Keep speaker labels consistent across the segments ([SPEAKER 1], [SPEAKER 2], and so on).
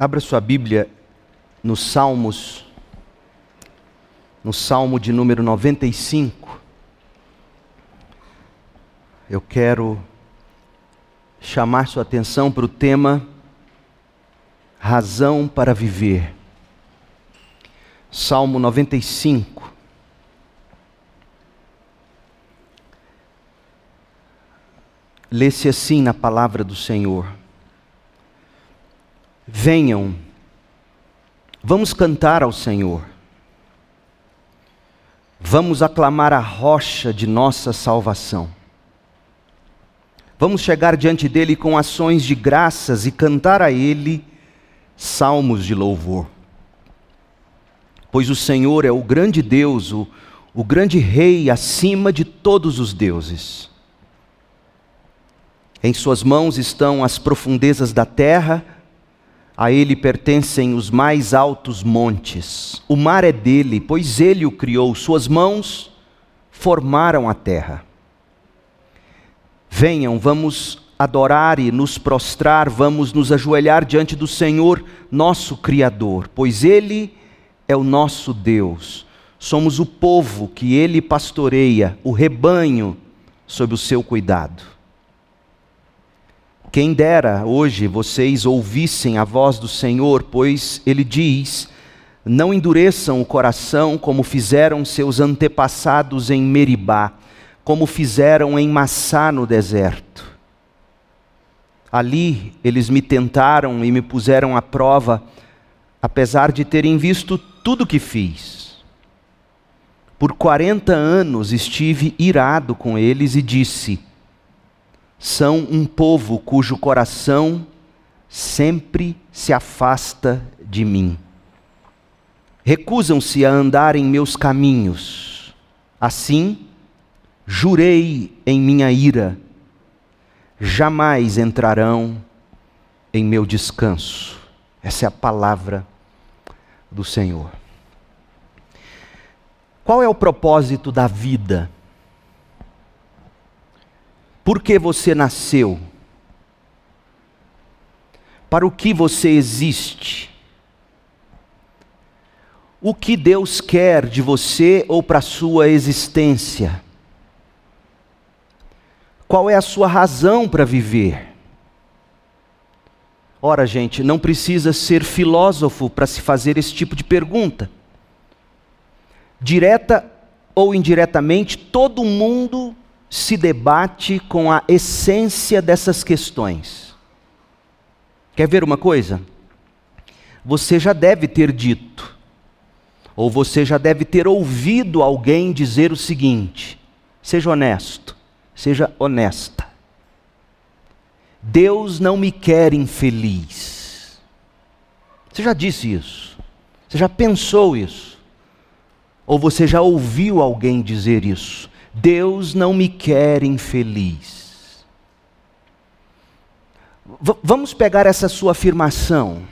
[SPEAKER 1] Abra sua Bíblia nos Salmos, no Salmo de número 95. Eu quero chamar sua atenção para o tema Razão para Viver. Salmo 95. Lê-se assim na palavra do Senhor. Venham, vamos cantar ao Senhor. Vamos aclamar a rocha de nossa salvação. Vamos chegar diante dele com ações de graças e cantar a ele salmos de louvor. Pois o Senhor é o grande Deus, o, o grande Rei acima de todos os deuses. Em Suas mãos estão as profundezas da terra, a ele pertencem os mais altos montes. O mar é dele, pois ele o criou. Suas mãos formaram a terra. Venham, vamos adorar e nos prostrar, vamos nos ajoelhar diante do Senhor, nosso Criador, pois Ele é o nosso Deus. Somos o povo que Ele pastoreia, o rebanho sob o seu cuidado. Quem dera hoje vocês ouvissem a voz do Senhor, pois Ele diz: Não endureçam o coração como fizeram seus antepassados em Meribá, como fizeram em Massá no deserto. Ali eles me tentaram e me puseram à prova, apesar de terem visto tudo o que fiz. Por quarenta anos estive irado com eles e disse: são um povo cujo coração sempre se afasta de mim. Recusam-se a andar em meus caminhos. Assim, jurei em minha ira, jamais entrarão em meu descanso. Essa é a palavra do Senhor. Qual é o propósito da vida? Por que você nasceu? Para o que você existe? O que Deus quer de você ou para a sua existência? Qual é a sua razão para viver? Ora, gente, não precisa ser filósofo para se fazer esse tipo de pergunta. Direta ou indiretamente, todo mundo se debate com a essência dessas questões. Quer ver uma coisa? Você já deve ter dito, ou você já deve ter ouvido alguém dizer o seguinte: seja honesto, seja honesta. Deus não me quer infeliz. Você já disse isso? Você já pensou isso? Ou você já ouviu alguém dizer isso? Deus não me quer infeliz. V vamos pegar essa sua afirmação.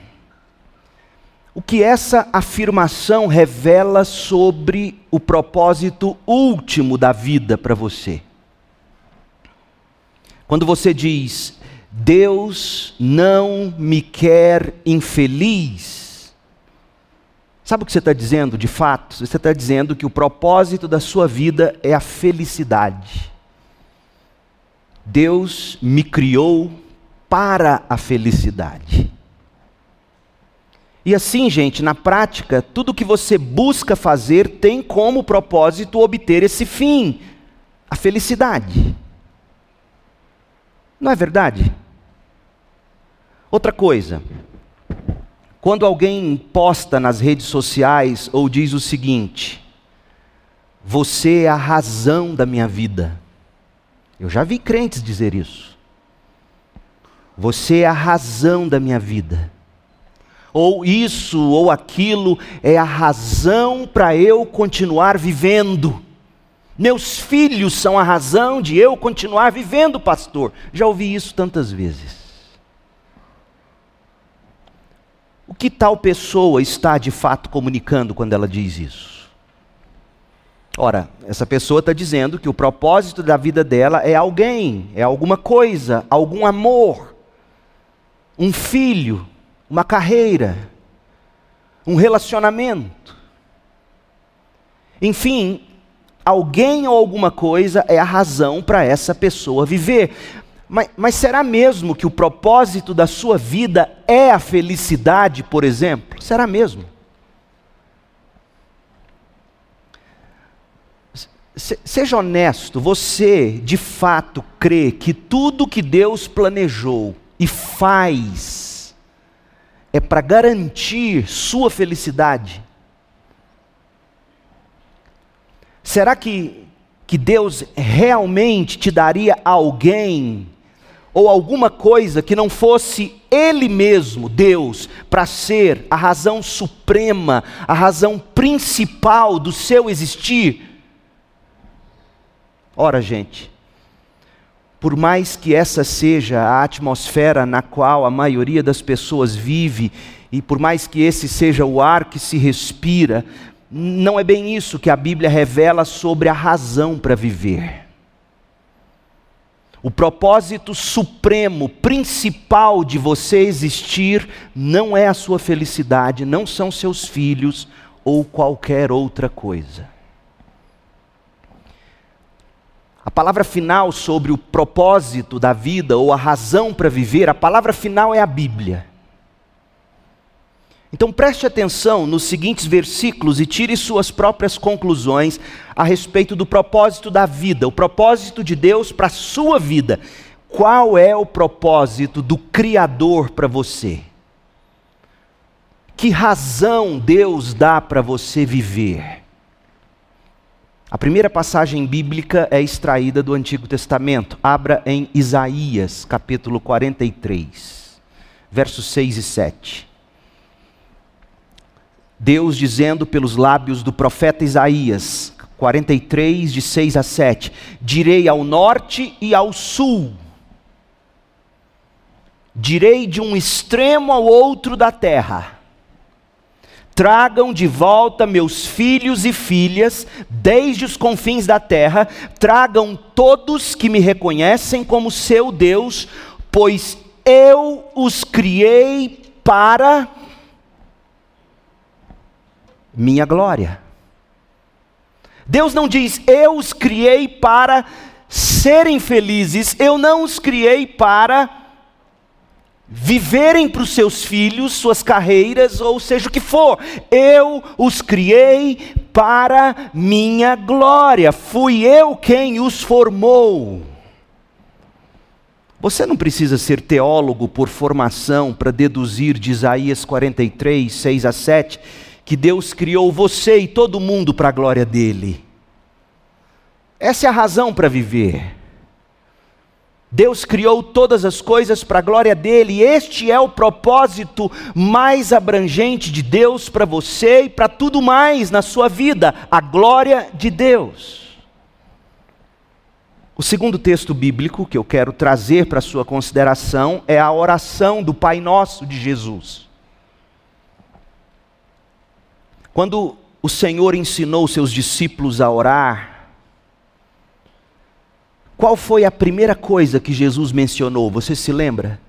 [SPEAKER 1] O que essa afirmação revela sobre o propósito último da vida para você? Quando você diz, Deus não me quer infeliz, Sabe o que você está dizendo de fato? Você está dizendo que o propósito da sua vida é a felicidade. Deus me criou para a felicidade. E assim, gente, na prática, tudo que você busca fazer tem como propósito obter esse fim, a felicidade. Não é verdade? Outra coisa, quando alguém posta nas redes sociais ou diz o seguinte: Você é a razão da minha vida. Eu já vi crentes dizer isso. Você é a razão da minha vida. Ou isso ou aquilo é a razão para eu continuar vivendo. Meus filhos são a razão de eu continuar vivendo, pastor. Já ouvi isso tantas vezes. O que tal pessoa está de fato comunicando quando ela diz isso? Ora, essa pessoa está dizendo que o propósito da vida dela é alguém, é alguma coisa, algum amor, um filho, uma carreira, um relacionamento. Enfim, alguém ou alguma coisa é a razão para essa pessoa viver. Mas, mas, será mesmo que o propósito da sua vida é a felicidade, por exemplo? Será mesmo? seja honesto, você de fato crê que tudo que Deus planejou e faz é para garantir sua felicidade? Será que, que Deus realmente te daria alguém ou alguma coisa que não fosse Ele mesmo, Deus, para ser a razão suprema, a razão principal do seu existir? Ora, gente, por mais que essa seja a atmosfera na qual a maioria das pessoas vive, e por mais que esse seja o ar que se respira, não é bem isso que a Bíblia revela sobre a razão para viver. O propósito supremo, principal de você existir, não é a sua felicidade, não são seus filhos ou qualquer outra coisa. A palavra final sobre o propósito da vida ou a razão para viver, a palavra final é a Bíblia. Então preste atenção nos seguintes versículos e tire suas próprias conclusões a respeito do propósito da vida, o propósito de Deus para a sua vida. Qual é o propósito do Criador para você? Que razão Deus dá para você viver? A primeira passagem bíblica é extraída do Antigo Testamento. Abra em Isaías, capítulo 43, versos 6 e 7. Deus dizendo pelos lábios do profeta Isaías, 43, de 6 a 7: Direi ao norte e ao sul, direi de um extremo ao outro da terra. Tragam de volta meus filhos e filhas, desde os confins da terra, tragam todos que me reconhecem como seu Deus, pois eu os criei para minha glória. Deus não diz, eu os criei para serem felizes, eu não os criei para viverem para os seus filhos, suas carreiras, ou seja o que for. Eu os criei para minha glória, fui eu quem os formou. Você não precisa ser teólogo por formação para deduzir de Isaías 43, 6 a 7, que Deus criou você e todo mundo para a glória dele. Essa é a razão para viver. Deus criou todas as coisas para a glória dele, este é o propósito mais abrangente de Deus para você e para tudo mais na sua vida a glória de Deus. O segundo texto bíblico que eu quero trazer para sua consideração é a oração do Pai Nosso de Jesus. Quando o Senhor ensinou seus discípulos a orar, qual foi a primeira coisa que Jesus mencionou? Você se lembra?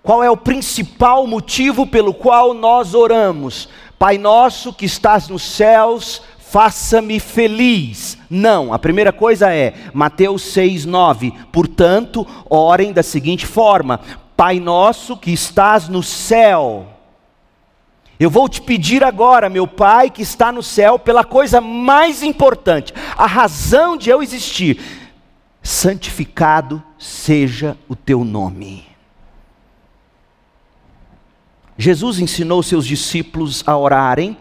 [SPEAKER 1] Qual é o principal motivo pelo qual nós oramos? Pai nosso que estás nos céus, faça-me feliz. Não, a primeira coisa é Mateus 6:9. Portanto, orem da seguinte forma: Pai nosso que estás no céu, eu vou te pedir agora, meu Pai que está no céu, pela coisa mais importante, a razão de eu existir. Santificado seja o teu nome. Jesus ensinou seus discípulos a orarem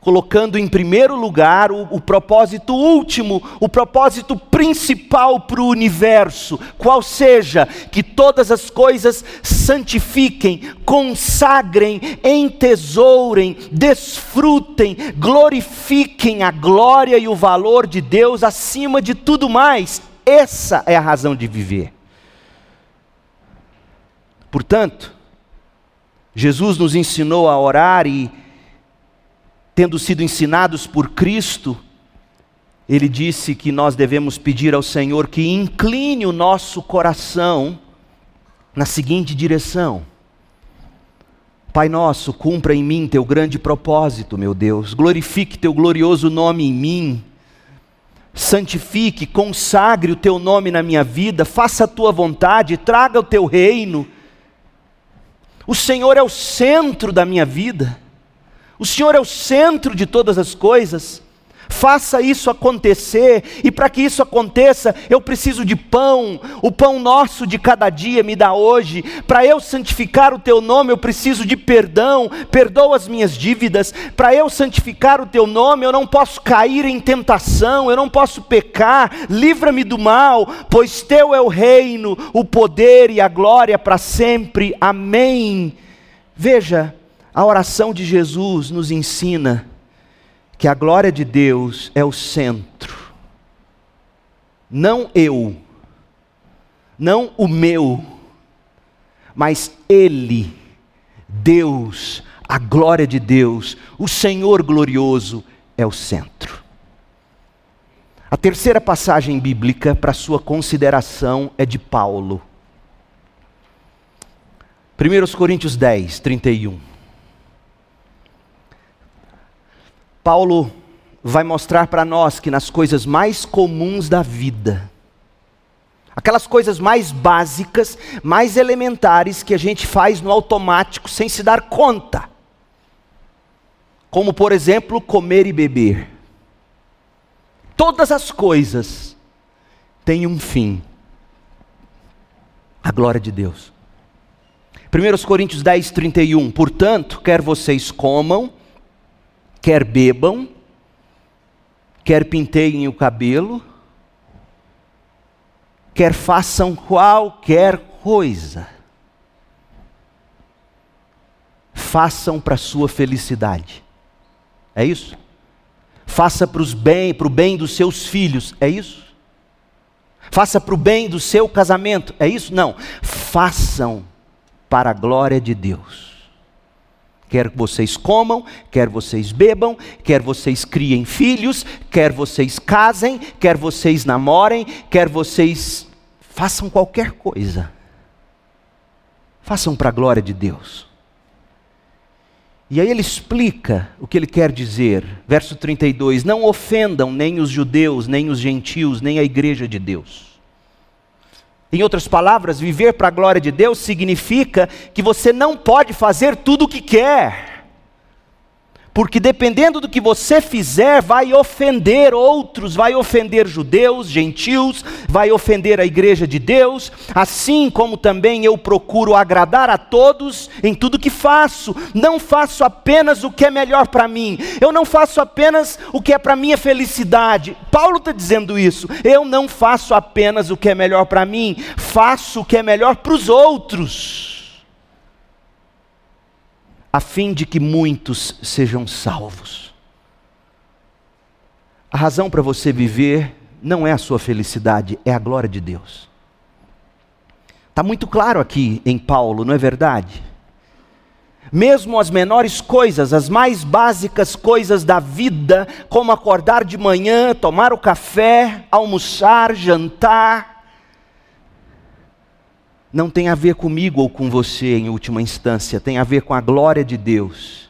[SPEAKER 1] colocando em primeiro lugar o, o, propósito último, o propósito principal para o universo, qual seja que todas as coisas santifiquem, consagrem, entesourem, desfrutem, glorifiquem a glória e o valor de Deus acima de tudo mais. Essa é a razão de viver. Portanto, Jesus nos ensinou a orar e tendo sido ensinados por Cristo, ele disse que nós devemos pedir ao Senhor que incline o nosso coração na seguinte direção: Pai nosso, cumpra em mim teu grande propósito, meu Deus, glorifique teu glorioso nome em mim, santifique, consagre o teu nome na minha vida, faça a tua vontade, traga o teu reino. O Senhor é o centro da minha vida, o Senhor é o centro de todas as coisas. Faça isso acontecer, e para que isso aconteça, eu preciso de pão, o pão nosso de cada dia me dá hoje. Para eu santificar o teu nome, eu preciso de perdão, perdoa as minhas dívidas. Para eu santificar o teu nome, eu não posso cair em tentação, eu não posso pecar, livra-me do mal, pois teu é o reino, o poder e a glória para sempre. Amém. Veja, a oração de Jesus nos ensina que a glória de Deus é o centro, não eu, não o meu, mas Ele, Deus, a glória de Deus, o Senhor glorioso é o centro. A terceira passagem bíblica para sua consideração é de Paulo. 1 Coríntios 10, 31. Paulo vai mostrar para nós que nas coisas mais comuns da vida, aquelas coisas mais básicas, mais elementares que a gente faz no automático sem se dar conta, como por exemplo comer e beber, todas as coisas têm um fim a glória de Deus. 1 Coríntios 10, 31. Portanto, quer vocês comam, quer bebam, quer penteiem o cabelo, quer façam qualquer coisa, façam para sua felicidade. É isso? Faça para o bem, para o bem dos seus filhos. É isso? Faça para o bem do seu casamento. É isso? Não. Façam para a glória de Deus. Quer vocês comam, quer vocês bebam, quer vocês criem filhos, quer vocês casem, quer vocês namorem, quer vocês façam qualquer coisa. Façam para a glória de Deus. E aí ele explica o que ele quer dizer. Verso 32: Não ofendam nem os judeus, nem os gentios, nem a igreja de Deus. Em outras palavras, viver para a glória de Deus significa que você não pode fazer tudo o que quer porque dependendo do que você fizer, vai ofender outros, vai ofender judeus, gentios, vai ofender a igreja de Deus, assim como também eu procuro agradar a todos em tudo que faço. Não faço apenas o que é melhor para mim, eu não faço apenas o que é para minha felicidade. Paulo está dizendo isso. Eu não faço apenas o que é melhor para mim, faço o que é melhor para os outros a fim de que muitos sejam salvos. A razão para você viver não é a sua felicidade, é a glória de Deus. Está muito claro aqui em Paulo, não é verdade? Mesmo as menores coisas, as mais básicas coisas da vida, como acordar de manhã, tomar o café, almoçar, jantar, não tem a ver comigo ou com você em última instância, tem a ver com a glória de Deus.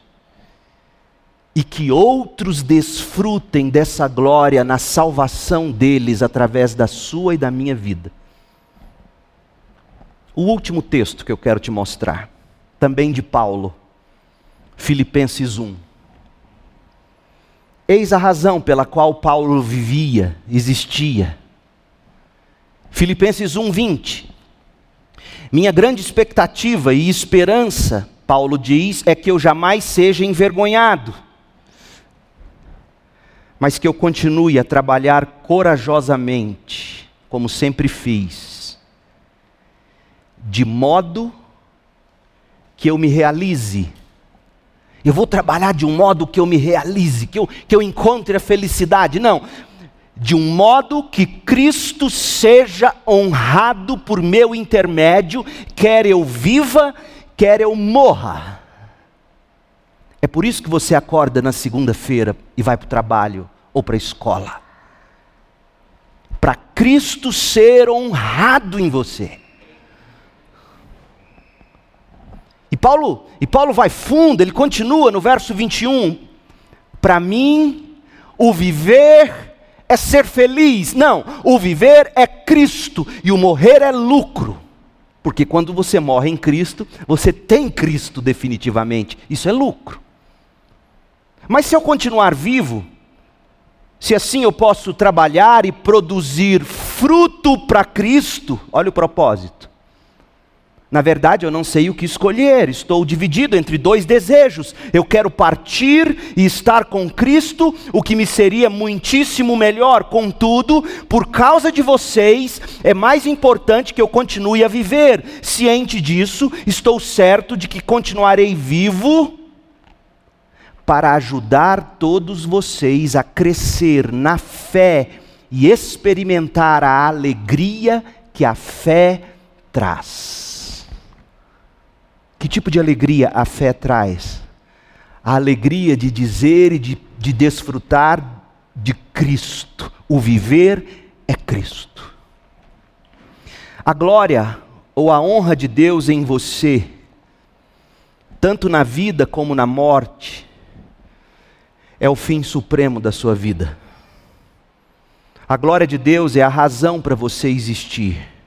[SPEAKER 1] E que outros desfrutem dessa glória na salvação deles através da sua e da minha vida. O último texto que eu quero te mostrar, também de Paulo, Filipenses 1. Eis a razão pela qual Paulo vivia, existia. Filipenses 1, 20. Minha grande expectativa e esperança, Paulo diz, é que eu jamais seja envergonhado, mas que eu continue a trabalhar corajosamente, como sempre fiz, de modo que eu me realize. Eu vou trabalhar de um modo que eu me realize, que eu, que eu encontre a felicidade. Não, de um modo que Cristo seja honrado por meu intermédio, quer eu viva, quer eu morra. É por isso que você acorda na segunda-feira e vai para o trabalho ou para a escola. Para Cristo ser honrado em você. Paulo, e Paulo vai fundo, ele continua no verso 21. Para mim, o viver é ser feliz. Não, o viver é Cristo e o morrer é lucro. Porque quando você morre em Cristo, você tem Cristo definitivamente. Isso é lucro. Mas se eu continuar vivo, se assim eu posso trabalhar e produzir fruto para Cristo, olha o propósito. Na verdade, eu não sei o que escolher, estou dividido entre dois desejos. Eu quero partir e estar com Cristo, o que me seria muitíssimo melhor. Contudo, por causa de vocês, é mais importante que eu continue a viver. Ciente disso, estou certo de que continuarei vivo para ajudar todos vocês a crescer na fé e experimentar a alegria que a fé traz. Que tipo de alegria a fé traz? A alegria de dizer e de, de desfrutar de Cristo. O viver é Cristo. A glória ou a honra de Deus em você, tanto na vida como na morte, é o fim supremo da sua vida. A glória de Deus é a razão para você existir.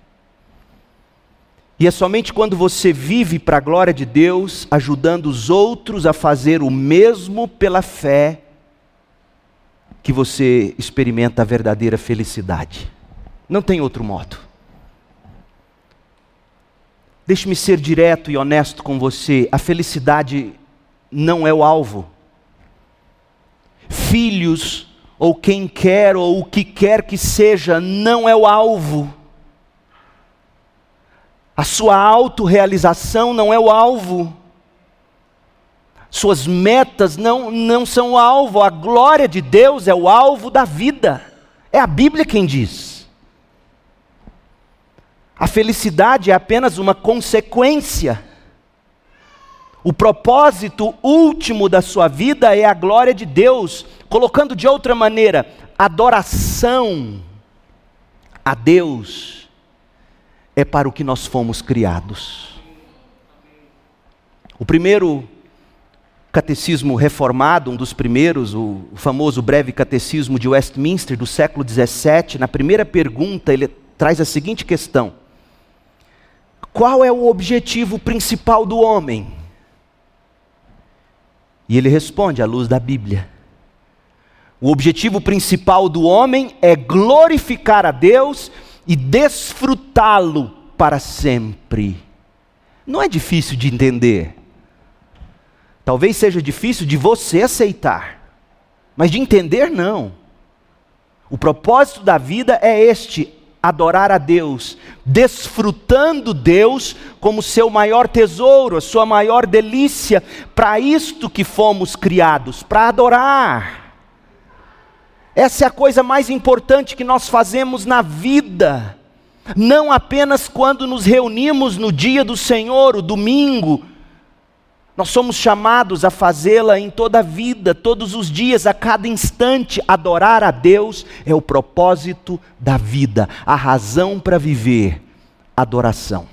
[SPEAKER 1] E é somente quando você vive para a glória de Deus, ajudando os outros a fazer o mesmo pela fé, que você experimenta a verdadeira felicidade. Não tem outro modo. Deixe-me ser direto e honesto com você: a felicidade não é o alvo. Filhos, ou quem quer, ou o que quer que seja, não é o alvo. A sua autorrealização não é o alvo. Suas metas não, não são o alvo. A glória de Deus é o alvo da vida. É a Bíblia quem diz. A felicidade é apenas uma consequência. O propósito último da sua vida é a glória de Deus. Colocando de outra maneira, adoração a Deus é para o que nós fomos criados. O primeiro catecismo reformado, um dos primeiros, o famoso breve catecismo de Westminster do século XVII, na primeira pergunta ele traz a seguinte questão: Qual é o objetivo principal do homem? E ele responde à luz da Bíblia. O objetivo principal do homem é glorificar a Deus e desfrutá-lo para sempre. Não é difícil de entender. Talvez seja difícil de você aceitar, mas de entender, não. O propósito da vida é este: adorar a Deus, desfrutando Deus como seu maior tesouro, a sua maior delícia, para isto que fomos criados, para adorar. Essa é a coisa mais importante que nós fazemos na vida. Não apenas quando nos reunimos no dia do Senhor, o domingo. Nós somos chamados a fazê-la em toda a vida, todos os dias, a cada instante. Adorar a Deus é o propósito da vida, a razão para viver. Adoração.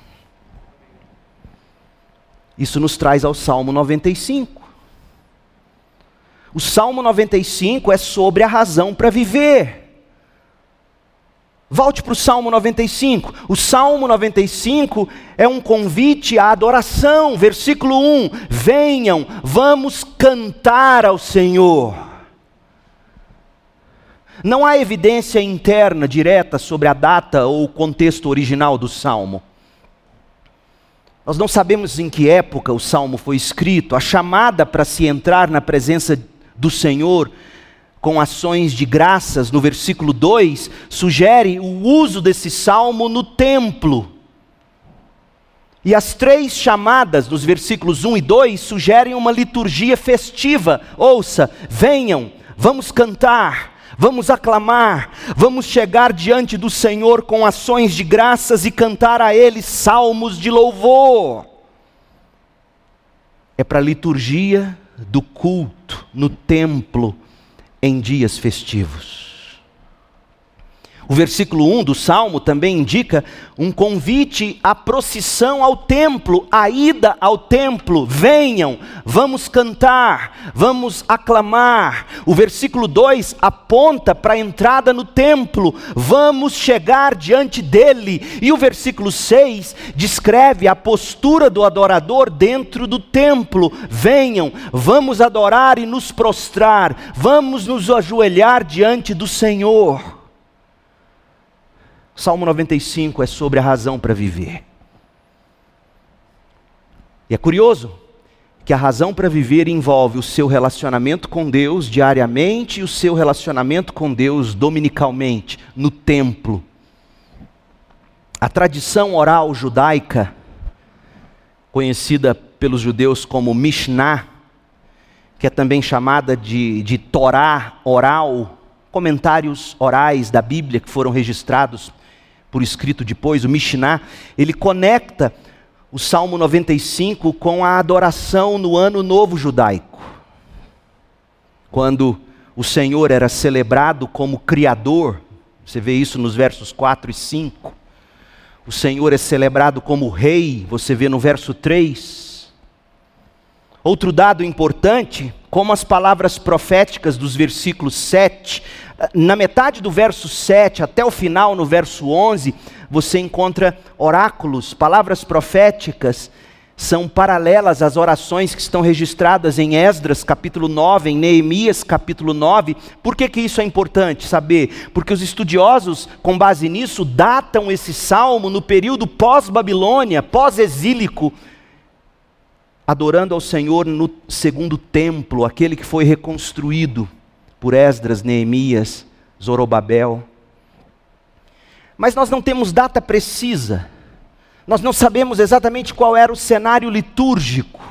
[SPEAKER 1] Isso nos traz ao Salmo 95. O Salmo 95 é sobre a razão para viver. Volte para o Salmo 95. O Salmo 95 é um convite à adoração. Versículo 1: Venham, vamos cantar ao Senhor. Não há evidência interna direta sobre a data ou o contexto original do salmo. Nós não sabemos em que época o salmo foi escrito. A chamada para se entrar na presença do Senhor com ações de graças, no versículo 2, sugere o uso desse salmo no templo. E as três chamadas nos versículos 1 e 2 sugerem uma liturgia festiva. Ouça, venham, vamos cantar, vamos aclamar, vamos chegar diante do Senhor com ações de graças e cantar a Ele salmos de louvor. É para a liturgia do culto no templo em dias festivos. O versículo 1 do Salmo também indica um convite à procissão ao templo, à ida ao templo. Venham, vamos cantar, vamos aclamar. O versículo 2 aponta para a entrada no templo, vamos chegar diante dele. E o versículo 6 descreve a postura do adorador dentro do templo. Venham, vamos adorar e nos prostrar, vamos nos ajoelhar diante do Senhor. Salmo 95 é sobre a razão para viver. E é curioso que a razão para viver envolve o seu relacionamento com Deus diariamente e o seu relacionamento com Deus dominicalmente, no templo. A tradição oral judaica, conhecida pelos judeus como Mishnah, que é também chamada de, de Torá oral, comentários orais da Bíblia que foram registrados por escrito depois, o Mishnah, ele conecta o Salmo 95 com a adoração no Ano Novo Judaico. Quando o Senhor era celebrado como Criador, você vê isso nos versos 4 e 5. O Senhor é celebrado como Rei, você vê no verso 3. Outro dado importante, como as palavras proféticas dos versículos 7 na metade do verso 7 até o final, no verso 11, você encontra oráculos, palavras proféticas, são paralelas às orações que estão registradas em Esdras capítulo 9, em Neemias capítulo 9. Por que, que isso é importante saber? Porque os estudiosos, com base nisso, datam esse salmo no período pós-Babilônia, pós-exílico, adorando ao Senhor no segundo templo, aquele que foi reconstruído por Esdras, Neemias, Zorobabel. Mas nós não temos data precisa, nós não sabemos exatamente qual era o cenário litúrgico.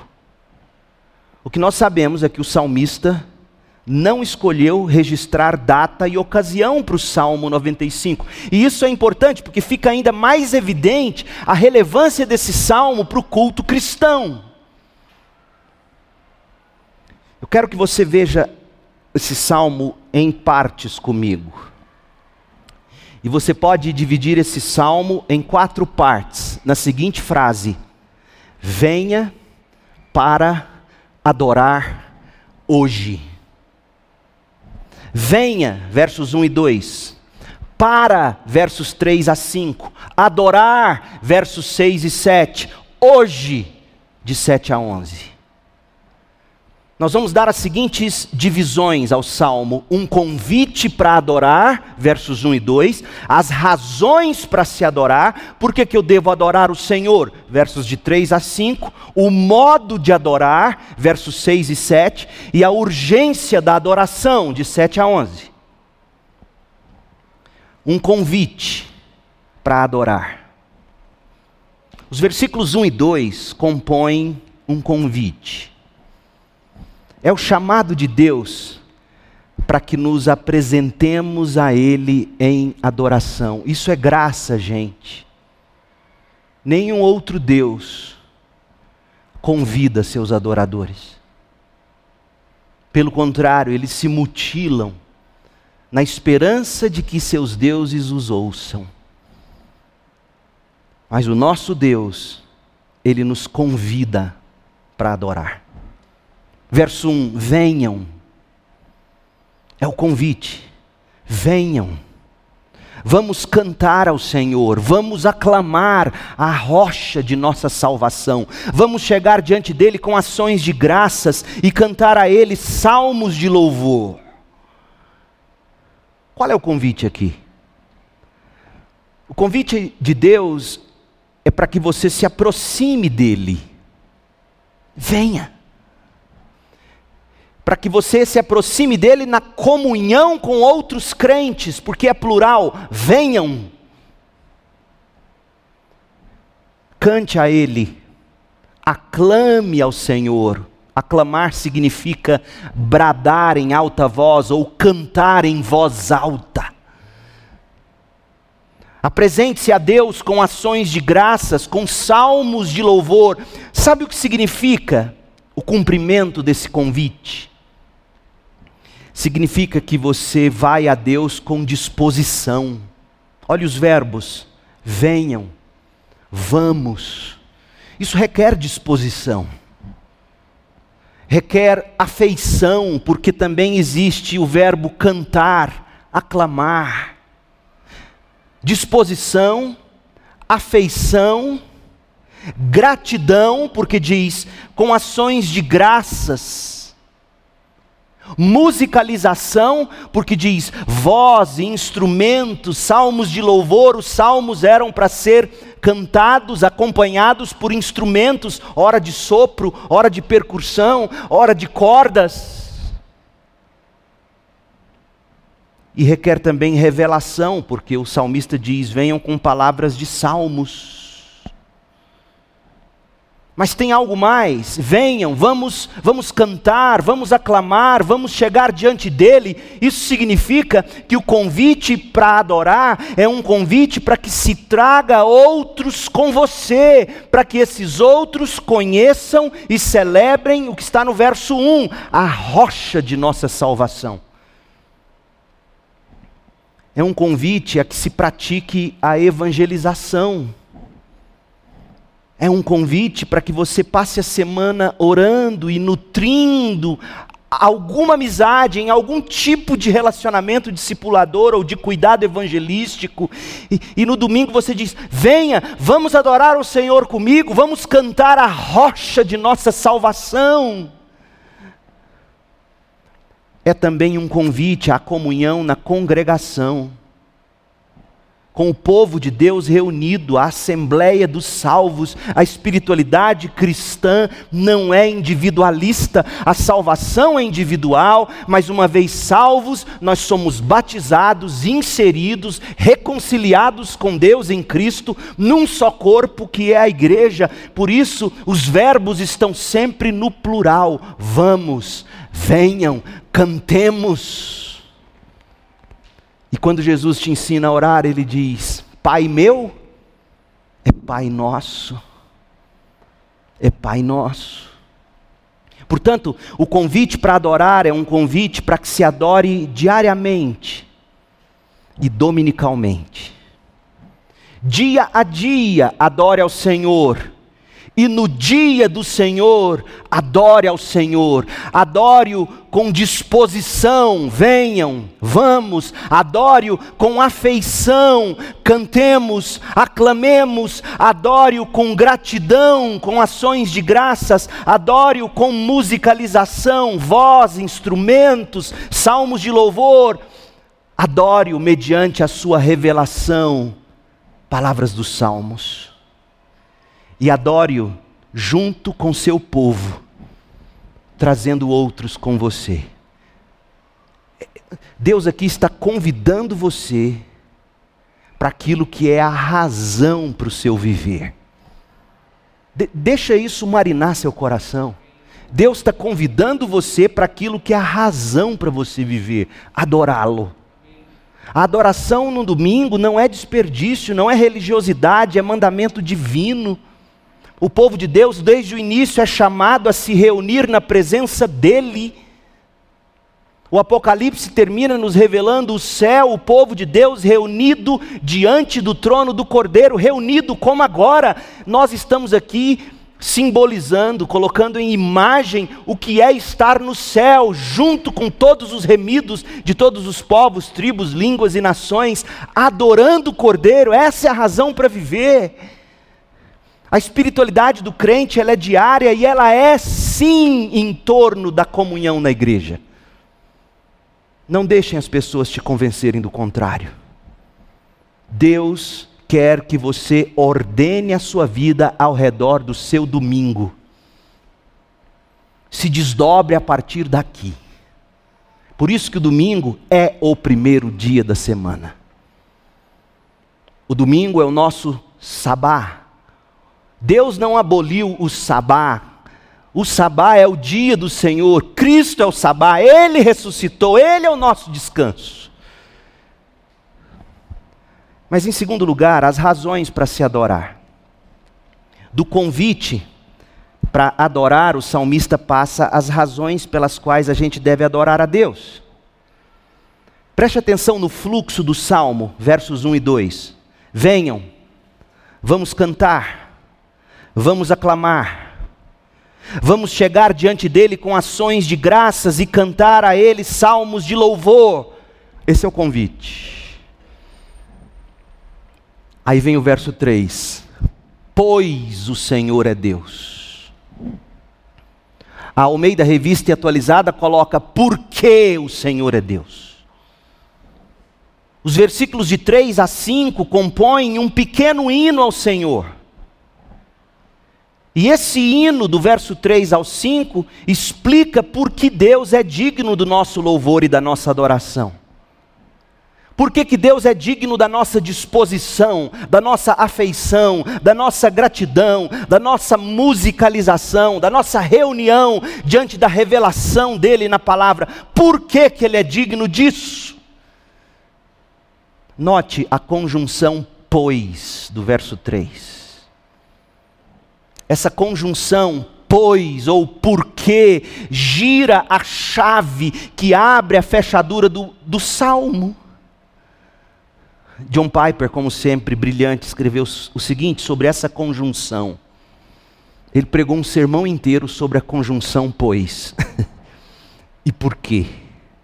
[SPEAKER 1] O que nós sabemos é que o salmista não escolheu registrar data e ocasião para o Salmo 95. E isso é importante porque fica ainda mais evidente a relevância desse salmo para o culto cristão. Eu quero que você veja esse salmo em partes comigo. E você pode dividir esse salmo em quatro partes, na seguinte frase: Venha para adorar hoje. Venha, versos 1 e 2. Para, versos 3 a 5. Adorar, versos 6 e 7. Hoje, de 7 a 11 nós vamos dar as seguintes divisões ao salmo: um convite para adorar, versos 1 e 2, as razões para se adorar, por que, eu devo adorar o Senhor, versos de 3 a 5, o modo de adorar, versos 6 e 7, e a urgência da adoração, de 7 a 11. Um convite para adorar. Os versículos 1 e 2 compõem um convite é o chamado de Deus para que nos apresentemos a Ele em adoração. Isso é graça, gente. Nenhum outro Deus convida seus adoradores. Pelo contrário, eles se mutilam na esperança de que seus deuses os ouçam. Mas o nosso Deus, ele nos convida para adorar. Verso 1: Venham. É o convite. Venham. Vamos cantar ao Senhor, vamos aclamar a rocha de nossa salvação, vamos chegar diante dele com ações de graças e cantar a ele salmos de louvor. Qual é o convite aqui? O convite de Deus é para que você se aproxime dele. Venha para que você se aproxime dele na comunhão com outros crentes, porque é plural, venham. Cante a ele, aclame ao Senhor. Aclamar significa bradar em alta voz ou cantar em voz alta. Apresente-se a Deus com ações de graças, com salmos de louvor. Sabe o que significa o cumprimento desse convite? Significa que você vai a Deus com disposição. Olha os verbos: venham, vamos. Isso requer disposição, requer afeição, porque também existe o verbo cantar, aclamar. Disposição, afeição, gratidão, porque diz com ações de graças musicalização, porque diz voz e instrumentos, salmos de louvor, os salmos eram para ser cantados, acompanhados por instrumentos, hora de sopro, hora de percussão, hora de cordas. E requer também revelação, porque o salmista diz: venham com palavras de salmos. Mas tem algo mais. Venham, vamos, vamos cantar, vamos aclamar, vamos chegar diante dele. Isso significa que o convite para adorar é um convite para que se traga outros com você, para que esses outros conheçam e celebrem o que está no verso 1, a rocha de nossa salvação. É um convite a que se pratique a evangelização é um convite para que você passe a semana orando e nutrindo alguma amizade, em algum tipo de relacionamento discipulador ou de cuidado evangelístico, e, e, no domingo você diz: venha, vamos adorar o Senhor comigo, vamos cantar a rocha de nossa salvação. É também um convite à comunhão na congregação com o povo de Deus reunido, a Assembleia dos Salvos. A espiritualidade cristã não é individualista, a salvação é individual, mas uma vez salvos, nós somos batizados, inseridos, reconciliados com Deus em Cristo, num só corpo que é a igreja. Por isso, os verbos estão sempre no plural. Vamos, venham, cantemos. E quando Jesus te ensina a orar, ele diz: Pai meu é Pai nosso. É Pai nosso. Portanto, o convite para adorar é um convite para que se adore diariamente e dominicalmente. Dia a dia adore ao Senhor e no dia do Senhor, adore ao Senhor, adore-o com disposição, venham, vamos, adore-o com afeição, cantemos, aclamemos, adore-o com gratidão, com ações de graças, adore-o com musicalização, voz, instrumentos, salmos de louvor, adore-o mediante a sua revelação, palavras dos salmos e adore-o junto com seu povo, trazendo outros com você. Deus aqui está convidando você para aquilo que é a razão para o seu viver. De deixa isso marinar seu coração. Deus está convidando você para aquilo que é a razão para você viver, adorá-lo. A adoração no domingo não é desperdício, não é religiosidade, é mandamento divino. O povo de Deus, desde o início, é chamado a se reunir na presença dEle. O Apocalipse termina nos revelando o céu, o povo de Deus reunido diante do trono do Cordeiro, reunido como agora nós estamos aqui simbolizando, colocando em imagem o que é estar no céu, junto com todos os remidos de todos os povos, tribos, línguas e nações, adorando o Cordeiro. Essa é a razão para viver. A espiritualidade do crente ela é diária e ela é sim em torno da comunhão na igreja. Não deixem as pessoas te convencerem do contrário. Deus quer que você ordene a sua vida ao redor do seu domingo. Se desdobre a partir daqui. Por isso que o domingo é o primeiro dia da semana. O domingo é o nosso sabá, Deus não aboliu o sabá. O sabá é o dia do Senhor, Cristo é o sabá, Ele ressuscitou, Ele é o nosso descanso. Mas em segundo lugar, as razões para se adorar. Do convite para adorar, o salmista passa as razões pelas quais a gente deve adorar a Deus. Preste atenção no fluxo do salmo, versos 1 e 2. Venham, vamos cantar, vamos aclamar, vamos chegar diante dele com ações de graças e cantar a ele salmos de louvor. Esse é o convite. Aí vem o verso 3: Pois o Senhor é Deus. A Almeida Revista e Atualizada coloca: Porque o Senhor é Deus. Os versículos de 3 a 5 compõem um pequeno hino ao Senhor. E esse hino, do verso 3 ao 5, explica por que Deus é digno do nosso louvor e da nossa adoração. Por que, que Deus é digno da nossa disposição, da nossa afeição, da nossa gratidão, da nossa musicalização, da nossa reunião diante da revelação dEle na palavra? Por que, que Ele é digno disso? Note a conjunção pois do verso 3. Essa conjunção pois ou porque gira a chave que abre a fechadura do, do salmo. John Piper, como sempre, brilhante, escreveu o seguinte sobre essa conjunção. Ele pregou um sermão inteiro sobre a conjunção pois. e por quê?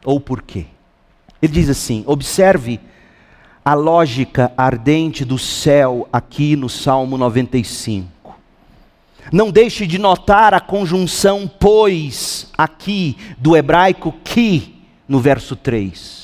[SPEAKER 1] Ou por quê? Ele diz assim: observe a lógica ardente do céu aqui no Salmo 95. Não deixe de notar a conjunção pois aqui do hebraico que no verso 3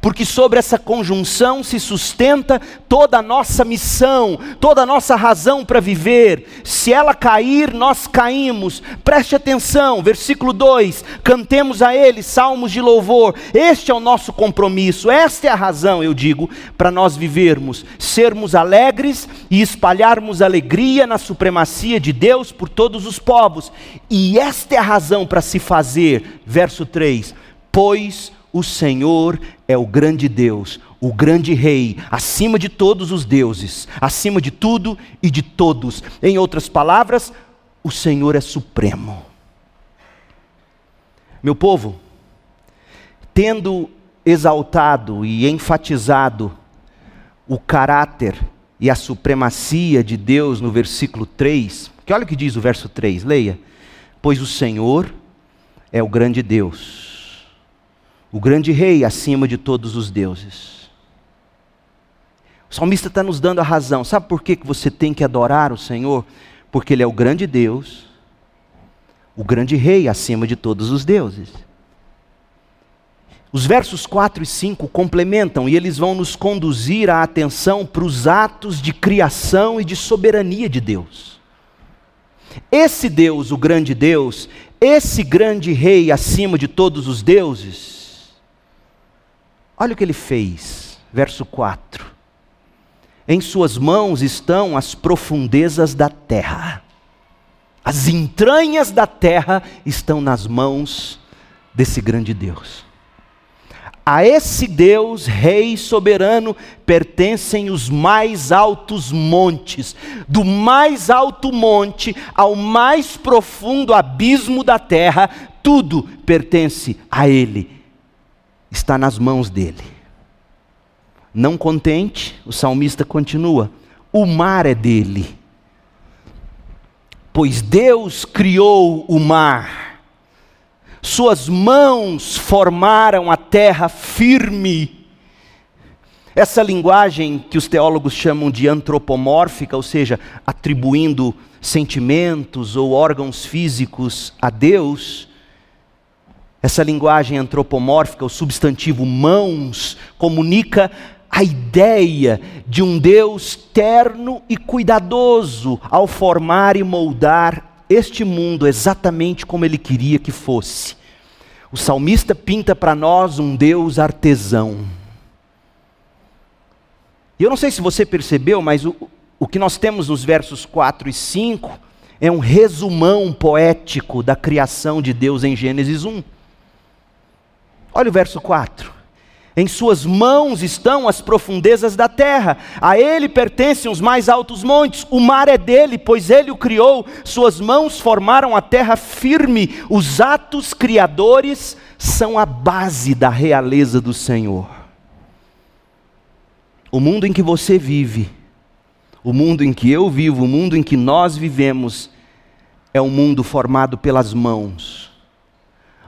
[SPEAKER 1] porque sobre essa conjunção se sustenta toda a nossa missão, toda a nossa razão para viver. Se ela cair, nós caímos. Preste atenção, versículo 2: cantemos a Ele salmos de louvor. Este é o nosso compromisso, esta é a razão, eu digo, para nós vivermos, sermos alegres e espalharmos alegria na supremacia de Deus por todos os povos. E esta é a razão para se fazer, verso 3: pois o Senhor é o grande Deus, o grande Rei, acima de todos os deuses, acima de tudo e de todos. Em outras palavras, o Senhor é supremo. Meu povo, tendo exaltado e enfatizado o caráter e a supremacia de Deus no versículo 3, que olha o que diz o verso 3, leia. Pois o Senhor é o grande Deus o grande rei acima de todos os deuses. O salmista está nos dando a razão. Sabe por que você tem que adorar o Senhor? Porque Ele é o grande Deus, o grande rei acima de todos os deuses. Os versos 4 e 5 complementam e eles vão nos conduzir a atenção para os atos de criação e de soberania de Deus. Esse Deus, o grande Deus, esse grande rei acima de todos os deuses, Olha o que ele fez, verso 4. Em suas mãos estão as profundezas da terra. As entranhas da terra estão nas mãos desse grande Deus. A esse Deus, Rei soberano, pertencem os mais altos montes. Do mais alto monte ao mais profundo abismo da terra, tudo pertence a Ele está nas mãos dele. Não contente, o salmista continua: o mar é dele. Pois Deus criou o mar, suas mãos formaram a terra firme. Essa linguagem que os teólogos chamam de antropomórfica, ou seja, atribuindo sentimentos ou órgãos físicos a Deus, essa linguagem antropomórfica, o substantivo mãos, comunica a ideia de um Deus terno e cuidadoso ao formar e moldar este mundo exatamente como ele queria que fosse. O salmista pinta para nós um Deus artesão. E eu não sei se você percebeu, mas o, o que nós temos nos versos 4 e 5 é um resumão poético da criação de Deus em Gênesis 1. Olha o verso 4. Em suas mãos estão as profundezas da terra, a ele pertencem os mais altos montes, o mar é dele, pois ele o criou, suas mãos formaram a terra firme, os atos criadores são a base da realeza do Senhor. O mundo em que você vive, o mundo em que eu vivo, o mundo em que nós vivemos, é um mundo formado pelas mãos,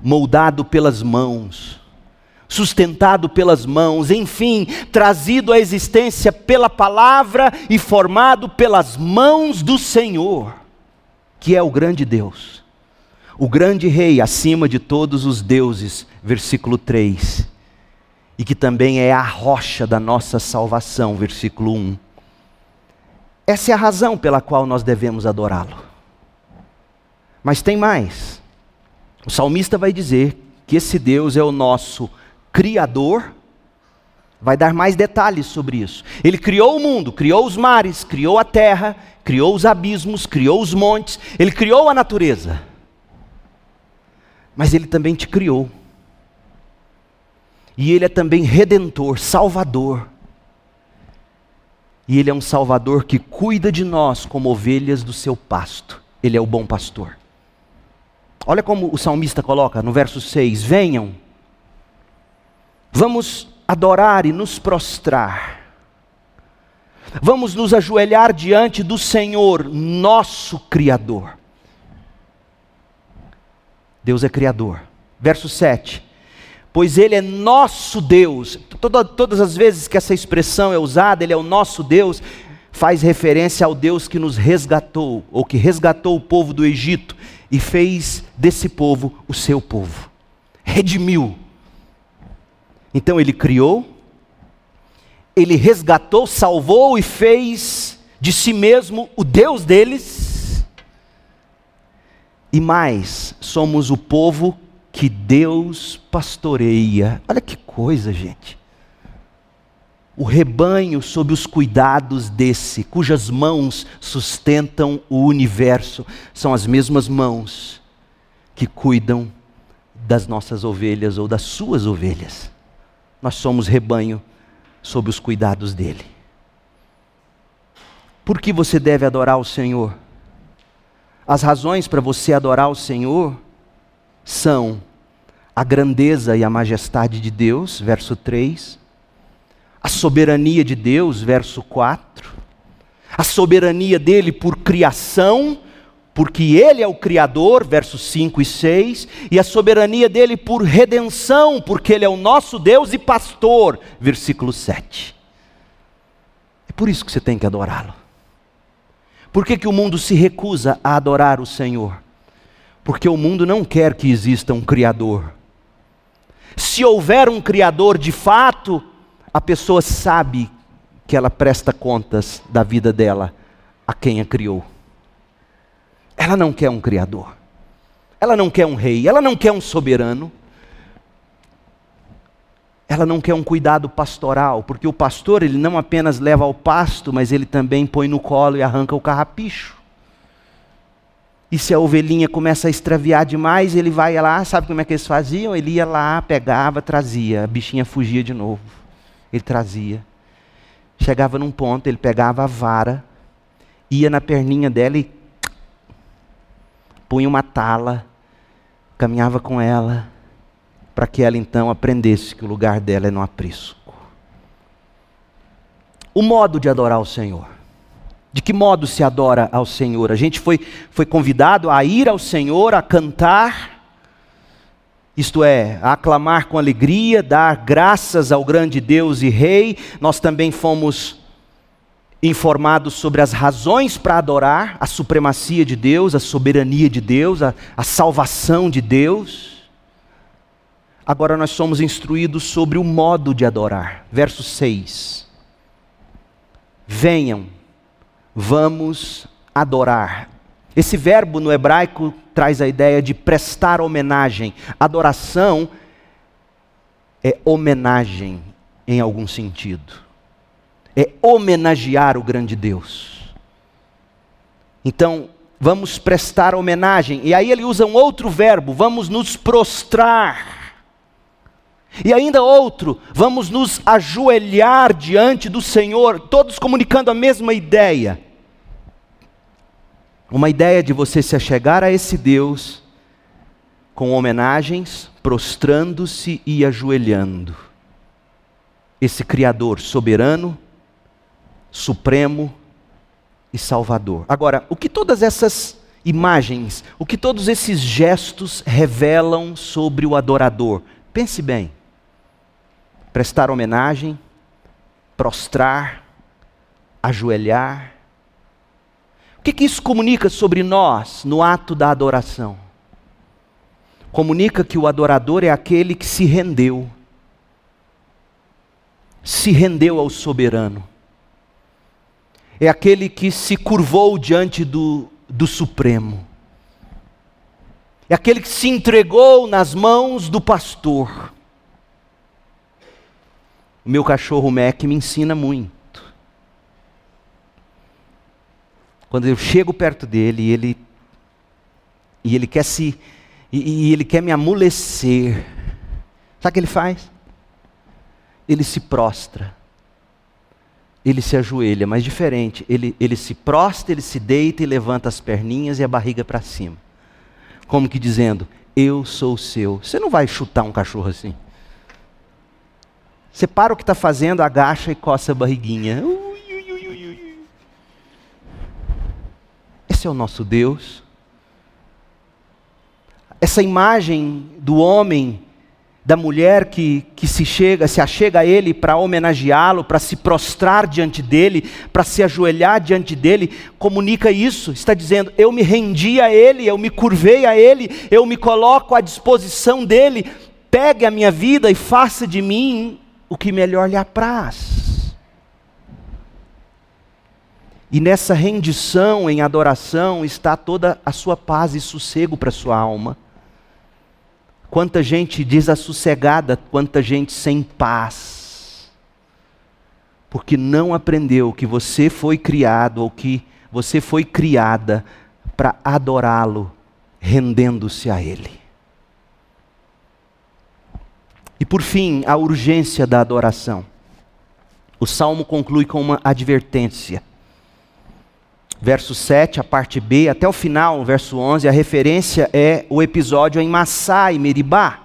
[SPEAKER 1] moldado pelas mãos sustentado pelas mãos, enfim, trazido à existência pela palavra e formado pelas mãos do Senhor, que é o grande Deus, o grande Rei acima de todos os deuses, versículo 3, e que também é a rocha da nossa salvação, versículo 1. Essa é a razão pela qual nós devemos adorá-lo. Mas tem mais. O salmista vai dizer que esse Deus é o nosso Criador, vai dar mais detalhes sobre isso. Ele criou o mundo, criou os mares, criou a terra, criou os abismos, criou os montes, ele criou a natureza. Mas ele também te criou. E ele é também redentor, salvador. E ele é um salvador que cuida de nós como ovelhas do seu pasto. Ele é o bom pastor. Olha como o salmista coloca no verso 6: Venham Vamos adorar e nos prostrar. Vamos nos ajoelhar diante do Senhor, nosso Criador. Deus é Criador. Verso 7. Pois Ele é nosso Deus. Toda, todas as vezes que essa expressão é usada, Ele é o nosso Deus, faz referência ao Deus que nos resgatou, ou que resgatou o povo do Egito e fez desse povo o seu povo. Redimiu então ele criou, ele resgatou, salvou e fez de si mesmo o Deus deles. E mais, somos o povo que Deus pastoreia. Olha que coisa, gente. O rebanho sob os cuidados desse, cujas mãos sustentam o universo, são as mesmas mãos que cuidam das nossas ovelhas ou das suas ovelhas nós somos rebanho sob os cuidados dele. Por que você deve adorar o Senhor? As razões para você adorar o Senhor são a grandeza e a majestade de Deus, verso 3, a soberania de Deus, verso 4, a soberania dele por criação, porque Ele é o Criador, versos 5 e 6, e a soberania dele por redenção, porque Ele é o nosso Deus e pastor, versículo 7. É por isso que você tem que adorá-lo. Por que, que o mundo se recusa a adorar o Senhor? Porque o mundo não quer que exista um Criador. Se houver um Criador de fato, a pessoa sabe que ela presta contas da vida dela a quem a criou. Ela não quer um criador. Ela não quer um rei, ela não quer um soberano. Ela não quer um cuidado pastoral, porque o pastor ele não apenas leva ao pasto, mas ele também põe no colo e arranca o carrapicho. E se a ovelhinha começa a extraviar demais, ele vai lá, sabe como é que eles faziam? Ele ia lá, pegava, trazia, a bichinha fugia de novo. Ele trazia. Chegava num ponto, ele pegava a vara, ia na perninha dela e punha uma tala, caminhava com ela, para que ela então aprendesse que o lugar dela é no aprisco. O modo de adorar o Senhor. De que modo se adora ao Senhor? A gente foi, foi convidado a ir ao Senhor, a cantar, isto é, a aclamar com alegria, dar graças ao grande Deus e Rei. Nós também fomos informados sobre as razões para adorar a supremacia de Deus, a soberania de Deus, a, a, salvação de Deus. Agora nós somos instruídos sobre o modo de adorar. Verso 6. Venham, vamos adorar. Esse verbo no hebraico traz a ideia de prestar homenagem. Adoração é homenagem em algum sentido é homenagear o grande Deus. Então, vamos prestar homenagem. E aí ele usa um outro verbo, vamos nos prostrar. E ainda outro, vamos nos ajoelhar diante do Senhor, todos comunicando a mesma ideia. Uma ideia de você se achegar a esse Deus com homenagens, prostrando-se e ajoelhando. Esse Criador soberano, supremo e salvador. Agora, o que todas essas imagens, o que todos esses gestos revelam sobre o adorador? Pense bem prestar homenagem, prostrar, ajoelhar. O que, que isso comunica sobre nós no ato da adoração? Comunica que o adorador é aquele que se rendeu, se rendeu ao soberano, é aquele que se curvou diante do, do Supremo, é aquele que se entregou nas mãos do pastor o meu cachorro Mac me ensina muito. Quando eu chego perto dele ele e ele quer se e, e ele quer me amolecer. Sabe o que ele faz? Ele se prostra. Ele se ajoelha, mas diferente. Ele, ele se prostra, ele se deita e levanta as perninhas e a barriga para cima. Como que dizendo: Eu sou seu. Você não vai chutar um cachorro assim. Você para o que está fazendo, agacha e coça a barriguinha. Esse é o nosso Deus. Essa imagem do homem, da mulher que, que se chega, se achega a ele para homenageá-lo, para se prostrar diante dele, para se ajoelhar diante dele, comunica isso. Está dizendo: eu me rendi a ele, eu me curvei a ele, eu me coloco à disposição dele. Pegue a minha vida e faça de mim o que melhor lhe apraz. E nessa rendição em adoração está toda a sua paz e sossego para sua alma. Quanta gente desassossegada, quanta gente sem paz. Porque não aprendeu que você foi criado ou que você foi criada para adorá-lo, rendendo-se a Ele. E por fim, a urgência da adoração. O salmo conclui com uma advertência. Verso 7, a parte B, até o final, verso 11, a referência é o episódio em Massá e Meribá.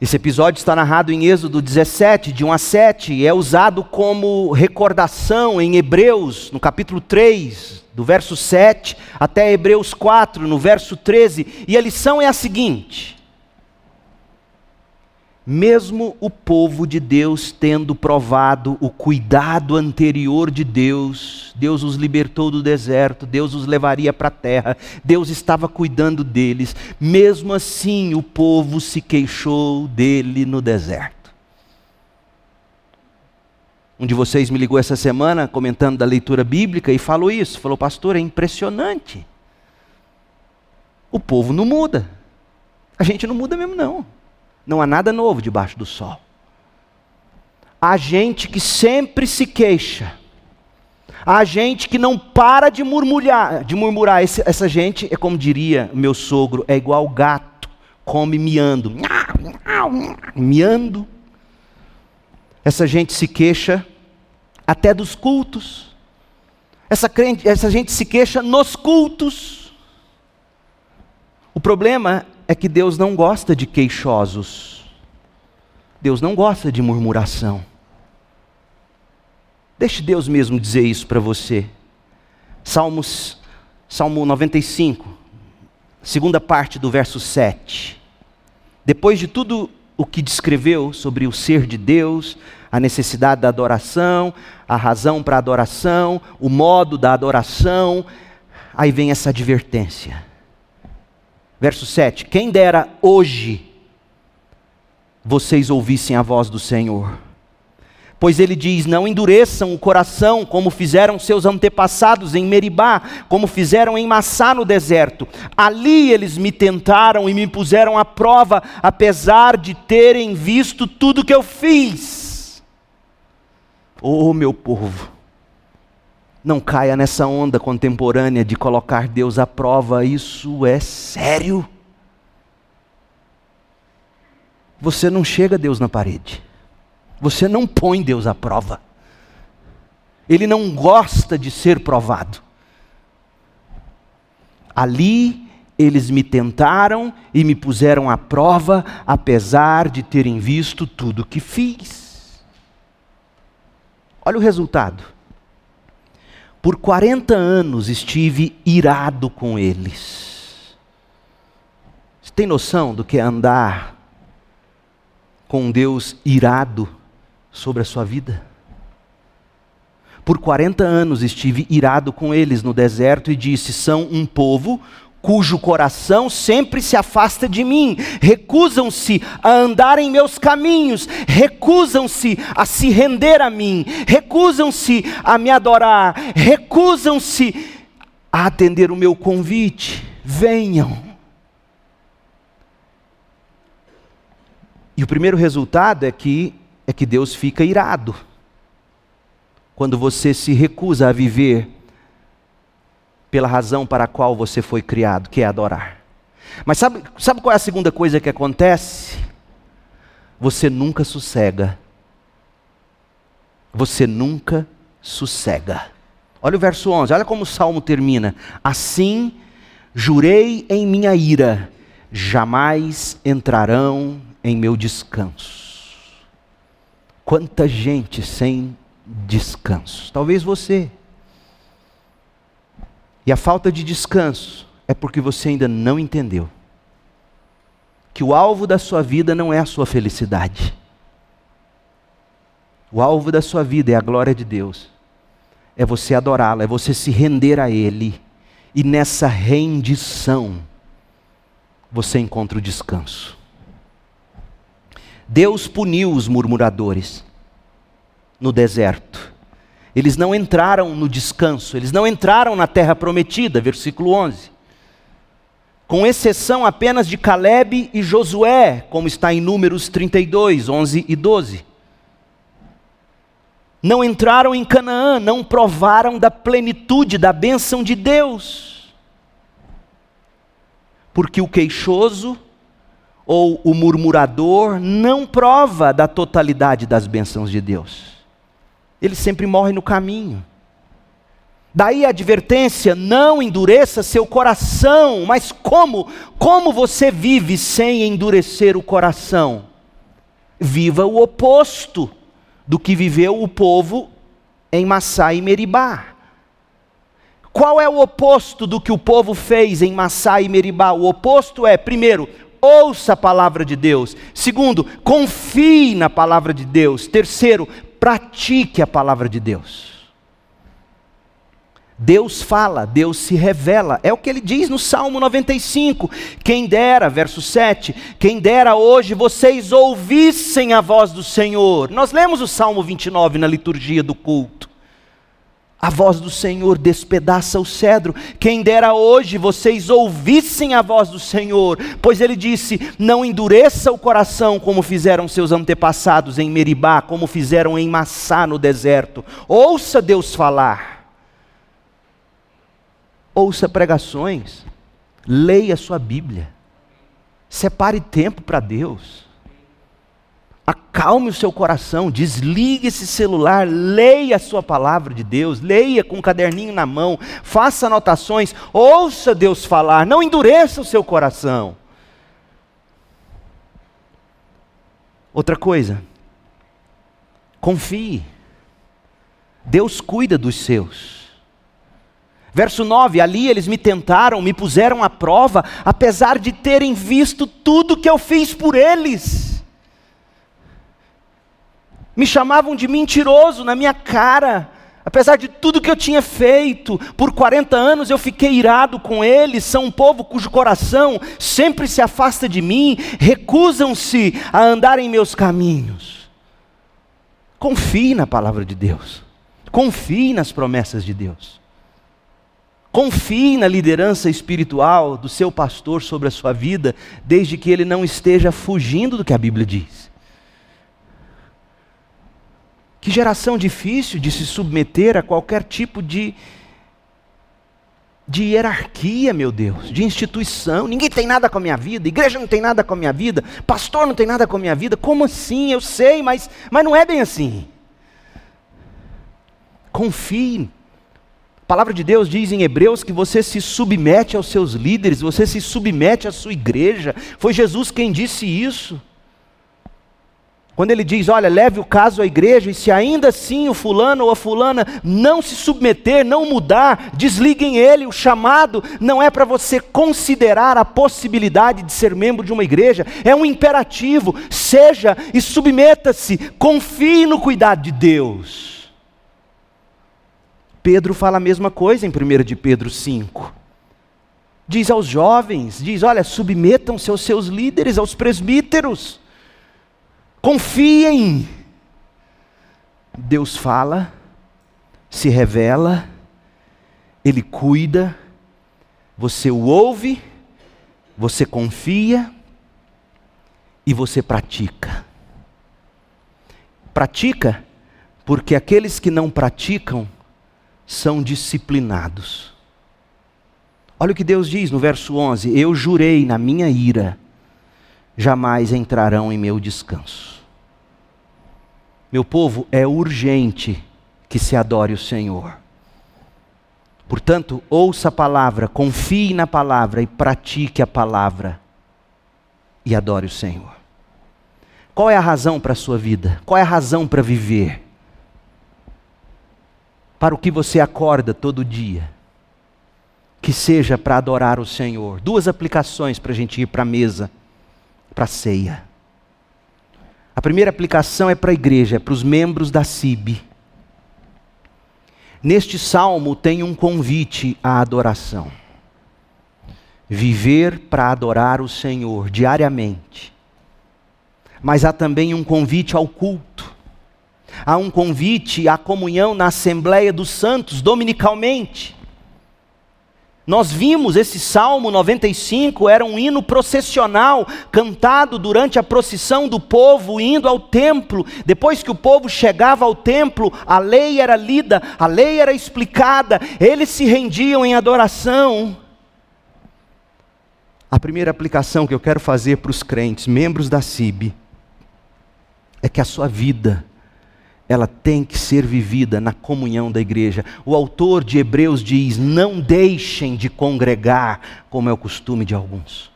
[SPEAKER 1] Esse episódio está narrado em Êxodo 17, de 1 a 7, e é usado como recordação em Hebreus, no capítulo 3, do verso 7 até Hebreus 4, no verso 13, e a lição é a seguinte: mesmo o povo de Deus tendo provado o cuidado anterior de Deus, Deus os libertou do deserto, Deus os levaria para a terra, Deus estava cuidando deles, mesmo assim o povo se queixou dele no deserto. Um de vocês me ligou essa semana comentando da leitura bíblica e falou isso, falou, pastor, é impressionante. O povo não muda. A gente não muda mesmo, não. Não há nada novo debaixo do sol. Há gente que sempre se queixa. Há gente que não para de murmurar. De murmurar. Esse, essa gente é como diria meu sogro, é igual gato, come miando. Miando. Essa gente se queixa até dos cultos. Essa, crente, essa gente se queixa nos cultos. O problema é que Deus não gosta de queixosos. Deus não gosta de murmuração. Deixe Deus mesmo dizer isso para você. Salmos, Salmo 95, segunda parte do verso 7. Depois de tudo o que descreveu sobre o ser de Deus, a necessidade da adoração, a razão para a adoração, o modo da adoração, aí vem essa advertência. Verso 7: Quem dera hoje vocês ouvissem a voz do Senhor. Pois ele diz: Não endureçam o coração, como fizeram seus antepassados em Meribá, como fizeram em Massá no deserto. Ali eles me tentaram e me puseram à prova, apesar de terem visto tudo que eu fiz. Oh, meu povo, não caia nessa onda contemporânea de colocar Deus à prova, isso é sério. você não chega Deus na parede. Você não põe Deus à prova. Ele não gosta de ser provado. Ali eles me tentaram e me puseram à prova, apesar de terem visto tudo o que fiz. Olha o resultado. Por 40 anos estive irado com eles. Você tem noção do que é andar com Deus irado sobre a sua vida? Por 40 anos estive irado com eles no deserto e disse: São um povo cujo coração sempre se afasta de mim, recusam-se a andar em meus caminhos, recusam-se a se render a mim, recusam-se a me adorar, recusam-se a atender o meu convite. Venham. E o primeiro resultado é que é que Deus fica irado. Quando você se recusa a viver pela razão para a qual você foi criado, que é adorar. Mas sabe, sabe qual é a segunda coisa que acontece? Você nunca sossega. Você nunca sossega. Olha o verso 11, olha como o salmo termina. Assim jurei em minha ira, jamais entrarão em meu descanso. Quanta gente sem descanso. Talvez você. E a falta de descanso é porque você ainda não entendeu que o alvo da sua vida não é a sua felicidade. O alvo da sua vida é a glória de Deus. É você adorá-lo, é você se render a Ele. E nessa rendição, você encontra o descanso. Deus puniu os murmuradores no deserto. Eles não entraram no descanso, eles não entraram na terra prometida, versículo 11. Com exceção apenas de Caleb e Josué, como está em Números 32, 11 e 12. Não entraram em Canaã, não provaram da plenitude, da bênção de Deus. Porque o queixoso ou o murmurador não prova da totalidade das bênçãos de Deus ele sempre morre no caminho. Daí a advertência: não endureça seu coração. Mas como? Como você vive sem endurecer o coração? Viva o oposto do que viveu o povo em Massá e Meribá. Qual é o oposto do que o povo fez em Massá e Meribá? O oposto é, primeiro, ouça a palavra de Deus. Segundo, confie na palavra de Deus. Terceiro, pratique a palavra de Deus. Deus fala, Deus se revela, é o que ele diz no Salmo 95. Quem dera, verso 7, quem dera hoje vocês ouvissem a voz do Senhor. Nós lemos o Salmo 29 na liturgia do culto. A voz do Senhor despedaça o cedro. Quem dera hoje vocês ouvissem a voz do Senhor, pois ele disse: Não endureça o coração como fizeram seus antepassados em Meribá, como fizeram em Massá no deserto. Ouça Deus falar. Ouça pregações. Leia sua Bíblia. Separe tempo para Deus. Acalme o seu coração, desligue esse celular, leia a sua palavra de Deus, leia com um caderninho na mão, faça anotações, ouça Deus falar, não endureça o seu coração. Outra coisa, confie. Deus cuida dos seus. Verso 9: Ali eles me tentaram, me puseram à prova, apesar de terem visto tudo que eu fiz por eles. Me chamavam de mentiroso na minha cara. Apesar de tudo que eu tinha feito, por 40 anos eu fiquei irado com eles. São um povo cujo coração sempre se afasta de mim, recusam-se a andar em meus caminhos. Confie na palavra de Deus, confie nas promessas de Deus, confie na liderança espiritual do seu pastor sobre a sua vida, desde que ele não esteja fugindo do que a Bíblia diz. Que geração difícil de se submeter a qualquer tipo de de hierarquia, meu Deus, de instituição. Ninguém tem nada com a minha vida, igreja não tem nada com a minha vida, pastor não tem nada com a minha vida. Como assim? Eu sei, mas, mas não é bem assim. Confie. A palavra de Deus diz em Hebreus que você se submete aos seus líderes, você se submete à sua igreja. Foi Jesus quem disse isso. Quando ele diz, olha, leve o caso à igreja, e se ainda assim o fulano ou a fulana não se submeter, não mudar, desliguem ele. O chamado não é para você considerar a possibilidade de ser membro de uma igreja, é um imperativo. Seja e submeta-se, confie no cuidado de Deus. Pedro fala a mesma coisa em 1 de Pedro 5. Diz aos jovens, diz, olha, submetam-se aos seus líderes, aos presbíteros Confiem. Deus fala, se revela, Ele cuida, você o ouve, você confia e você pratica. Pratica, porque aqueles que não praticam são disciplinados. Olha o que Deus diz no verso 11: Eu jurei na minha ira, jamais entrarão em meu descanso. Meu povo, é urgente que se adore o Senhor. Portanto, ouça a palavra, confie na palavra e pratique a palavra e adore o Senhor. Qual é a razão para a sua vida? Qual é a razão para viver? Para o que você acorda todo dia? Que seja para adorar o Senhor. Duas aplicações para a gente ir para a mesa, para a ceia. A primeira aplicação é para a igreja, é para os membros da CIB. Neste salmo tem um convite à adoração. Viver para adorar o Senhor diariamente. Mas há também um convite ao culto. Há um convite à comunhão na Assembleia dos Santos, dominicalmente. Nós vimos esse Salmo 95, era um hino processional, cantado durante a procissão do povo indo ao templo. Depois que o povo chegava ao templo, a lei era lida, a lei era explicada, eles se rendiam em adoração. A primeira aplicação que eu quero fazer para os crentes, membros da CIB, é que a sua vida ela tem que ser vivida na comunhão da igreja. O autor de Hebreus diz: não deixem de congregar, como é o costume de alguns.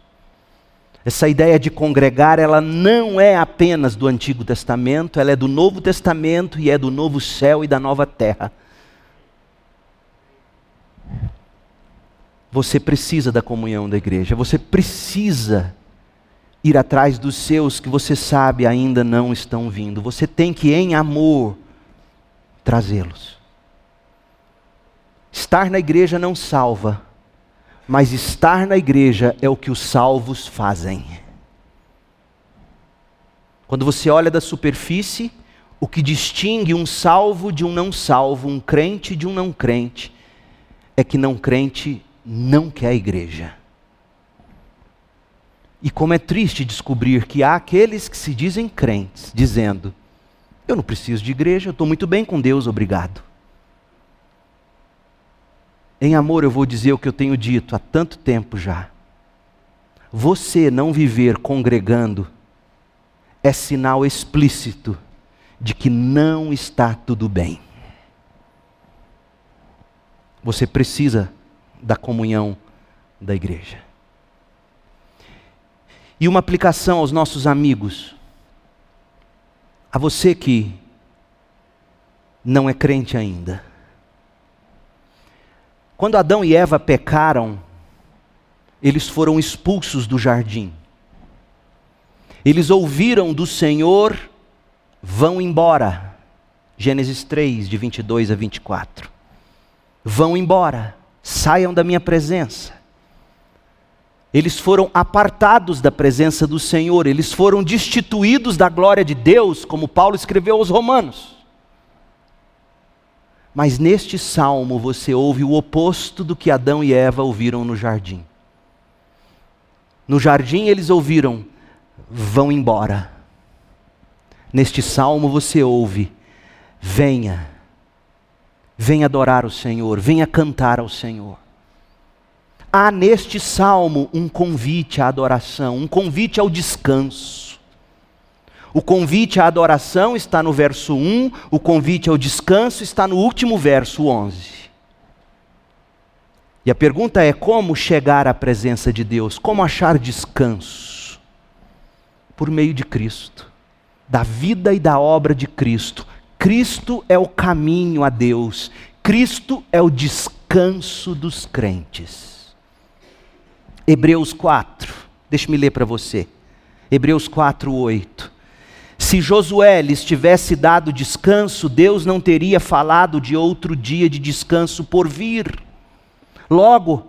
[SPEAKER 1] Essa ideia de congregar, ela não é apenas do Antigo Testamento, ela é do Novo Testamento e é do novo céu e da nova terra. Você precisa da comunhão da igreja, você precisa ir atrás dos seus que você sabe ainda não estão vindo. Você tem que, em amor, trazê-los. Estar na igreja não salva, mas estar na igreja é o que os salvos fazem. Quando você olha da superfície, o que distingue um salvo de um não salvo, um crente de um não crente, é que não crente não quer a igreja. E como é triste descobrir que há aqueles que se dizem crentes, dizendo: Eu não preciso de igreja, eu estou muito bem com Deus, obrigado. Em amor, eu vou dizer o que eu tenho dito há tanto tempo já. Você não viver congregando é sinal explícito de que não está tudo bem. Você precisa da comunhão da igreja. E uma aplicação aos nossos amigos. A você que não é crente ainda. Quando Adão e Eva pecaram, eles foram expulsos do jardim. Eles ouviram do Senhor, vão embora. Gênesis 3, de 22 a 24. Vão embora, saiam da minha presença. Eles foram apartados da presença do Senhor, eles foram destituídos da glória de Deus, como Paulo escreveu aos Romanos. Mas neste salmo você ouve o oposto do que Adão e Eva ouviram no jardim. No jardim eles ouviram: vão embora. Neste salmo você ouve: venha, venha adorar o Senhor, venha cantar ao Senhor. Há neste salmo um convite à adoração, um convite ao descanso. O convite à adoração está no verso 1, o convite ao descanso está no último verso 11. E a pergunta é: como chegar à presença de Deus? Como achar descanso? Por meio de Cristo, da vida e da obra de Cristo. Cristo é o caminho a Deus, Cristo é o descanso dos crentes. Hebreus 4, deixe-me ler para você. Hebreus 4, 8. Se Josué lhes tivesse dado descanso, Deus não teria falado de outro dia de descanso por vir. Logo,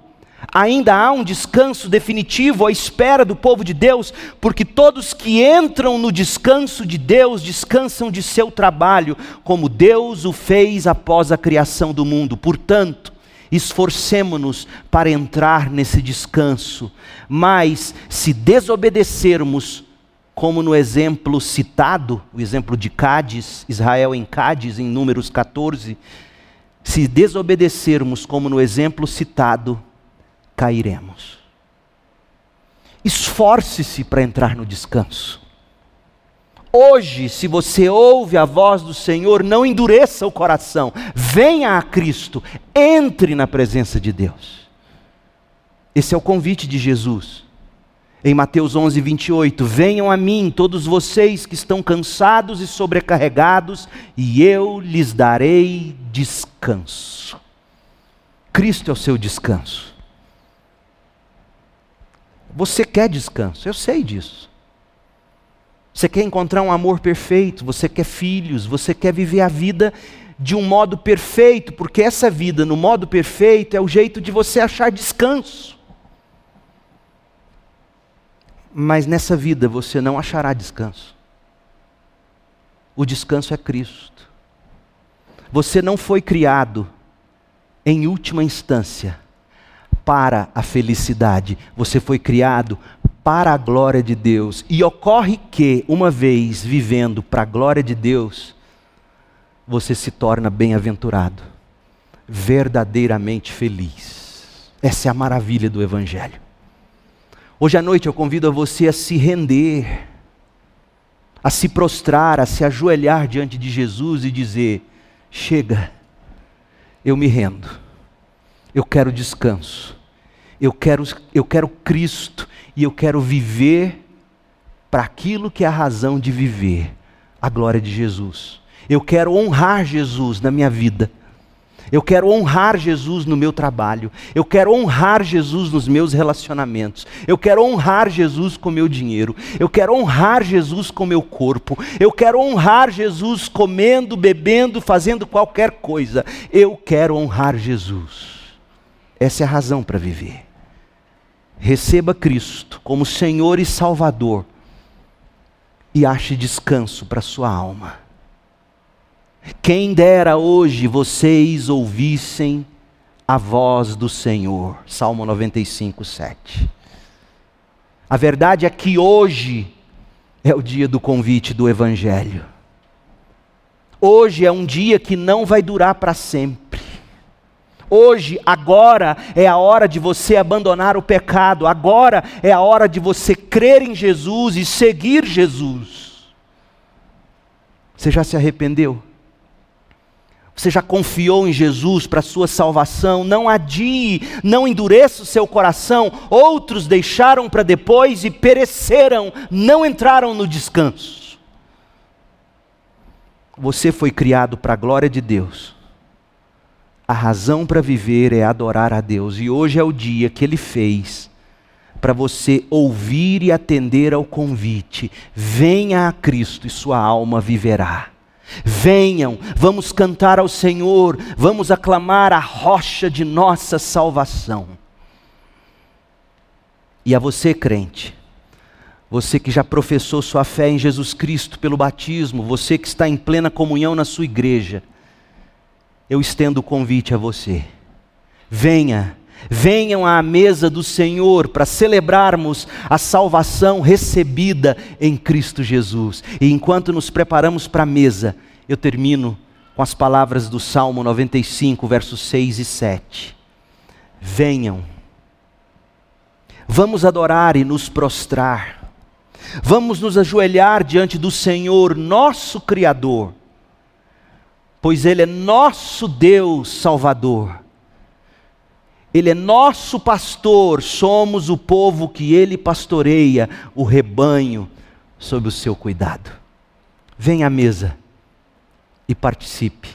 [SPEAKER 1] ainda há um descanso definitivo à espera do povo de Deus, porque todos que entram no descanso de Deus descansam de seu trabalho, como Deus o fez após a criação do mundo. Portanto, esforcemo-nos para entrar nesse descanso, mas se desobedecermos, como no exemplo citado, o exemplo de Cádiz, Israel em Cádiz, em Números 14, se desobedecermos, como no exemplo citado, cairemos. Esforce-se para entrar no descanso. Hoje, se você ouve a voz do Senhor, não endureça o coração. Venha a Cristo, entre na presença de Deus. Esse é o convite de Jesus. Em Mateus 11, 28, venham a mim todos vocês que estão cansados e sobrecarregados, e eu lhes darei descanso. Cristo é o seu descanso. Você quer descanso, eu sei disso. Você quer encontrar um amor perfeito, você quer filhos, você quer viver a vida de um modo perfeito, porque essa vida no modo perfeito é o jeito de você achar descanso. Mas nessa vida você não achará descanso. O descanso é Cristo. Você não foi criado, em última instância, para a felicidade. Você foi criado para a glória de Deus. E ocorre que, uma vez vivendo para a glória de Deus, você se torna bem-aventurado, verdadeiramente feliz. Essa é a maravilha do Evangelho. Hoje à noite eu convido a você a se render, a se prostrar, a se ajoelhar diante de Jesus e dizer: Chega, eu me rendo, eu quero descanso, eu quero, eu quero Cristo e eu quero viver para aquilo que é a razão de viver, a glória de Jesus. Eu quero honrar Jesus na minha vida. Eu quero honrar Jesus no meu trabalho. Eu quero honrar Jesus nos meus relacionamentos. Eu quero honrar Jesus com meu dinheiro. Eu quero honrar Jesus com meu corpo. Eu quero honrar Jesus comendo, bebendo, fazendo qualquer coisa. Eu quero honrar Jesus. Essa é a razão para viver receba Cristo como Senhor e Salvador e ache descanso para sua alma. Quem dera hoje vocês ouvissem a voz do Senhor. Salmo 95, 7. A verdade é que hoje é o dia do convite do Evangelho. Hoje é um dia que não vai durar para sempre. Hoje, agora é a hora de você abandonar o pecado, agora é a hora de você crer em Jesus e seguir Jesus. Você já se arrependeu? Você já confiou em Jesus para a sua salvação? Não adie, não endureça o seu coração. Outros deixaram para depois e pereceram, não entraram no descanso. Você foi criado para a glória de Deus a razão para viver é adorar a Deus. E hoje é o dia que Ele fez para você ouvir e atender ao convite. Venha a Cristo e sua alma viverá. Venham, vamos cantar ao Senhor, vamos aclamar a rocha de nossa salvação. E a você, crente, você que já professou sua fé em Jesus Cristo pelo batismo, você que está em plena comunhão na sua igreja, eu estendo o convite a você. Venha, venham à mesa do Senhor para celebrarmos a salvação recebida em Cristo Jesus. E enquanto nos preparamos para a mesa, eu termino com as palavras do Salmo 95, versos 6 e 7. Venham, Vamos adorar e nos prostrar. Vamos nos ajoelhar diante do Senhor, nosso Criador, pois Ele é nosso Deus Salvador. Ele é nosso pastor, somos o povo que Ele pastoreia, o rebanho sob o seu cuidado. Venha à mesa e participe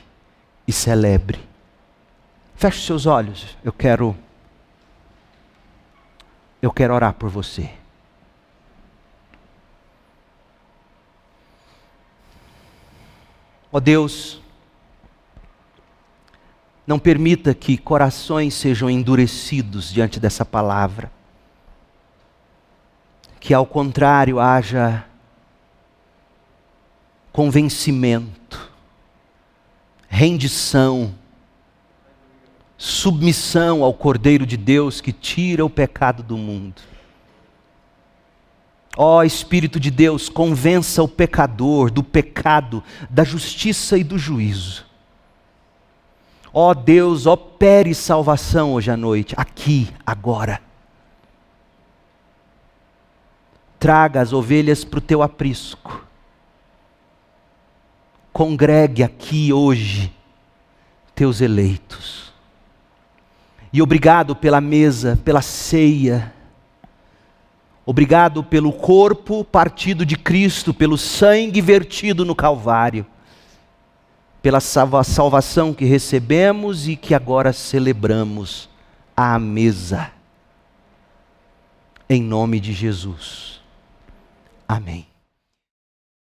[SPEAKER 1] e celebre. Feche seus olhos, eu quero eu quero orar por você. Ó oh Deus, não permita que corações sejam endurecidos diante dessa palavra. Que ao contrário haja convencimento, rendição, submissão ao Cordeiro de Deus que tira o pecado do mundo. Ó oh, Espírito de Deus, convença o pecador do pecado, da justiça e do juízo. Ó Deus, opere salvação hoje à noite, aqui, agora. Traga as ovelhas para o teu aprisco. Congregue aqui hoje teus eleitos. E obrigado pela mesa, pela ceia. Obrigado pelo corpo partido de Cristo, pelo sangue vertido no Calvário, pela salvação que recebemos e que agora celebramos à mesa. Em nome de Jesus. Amém.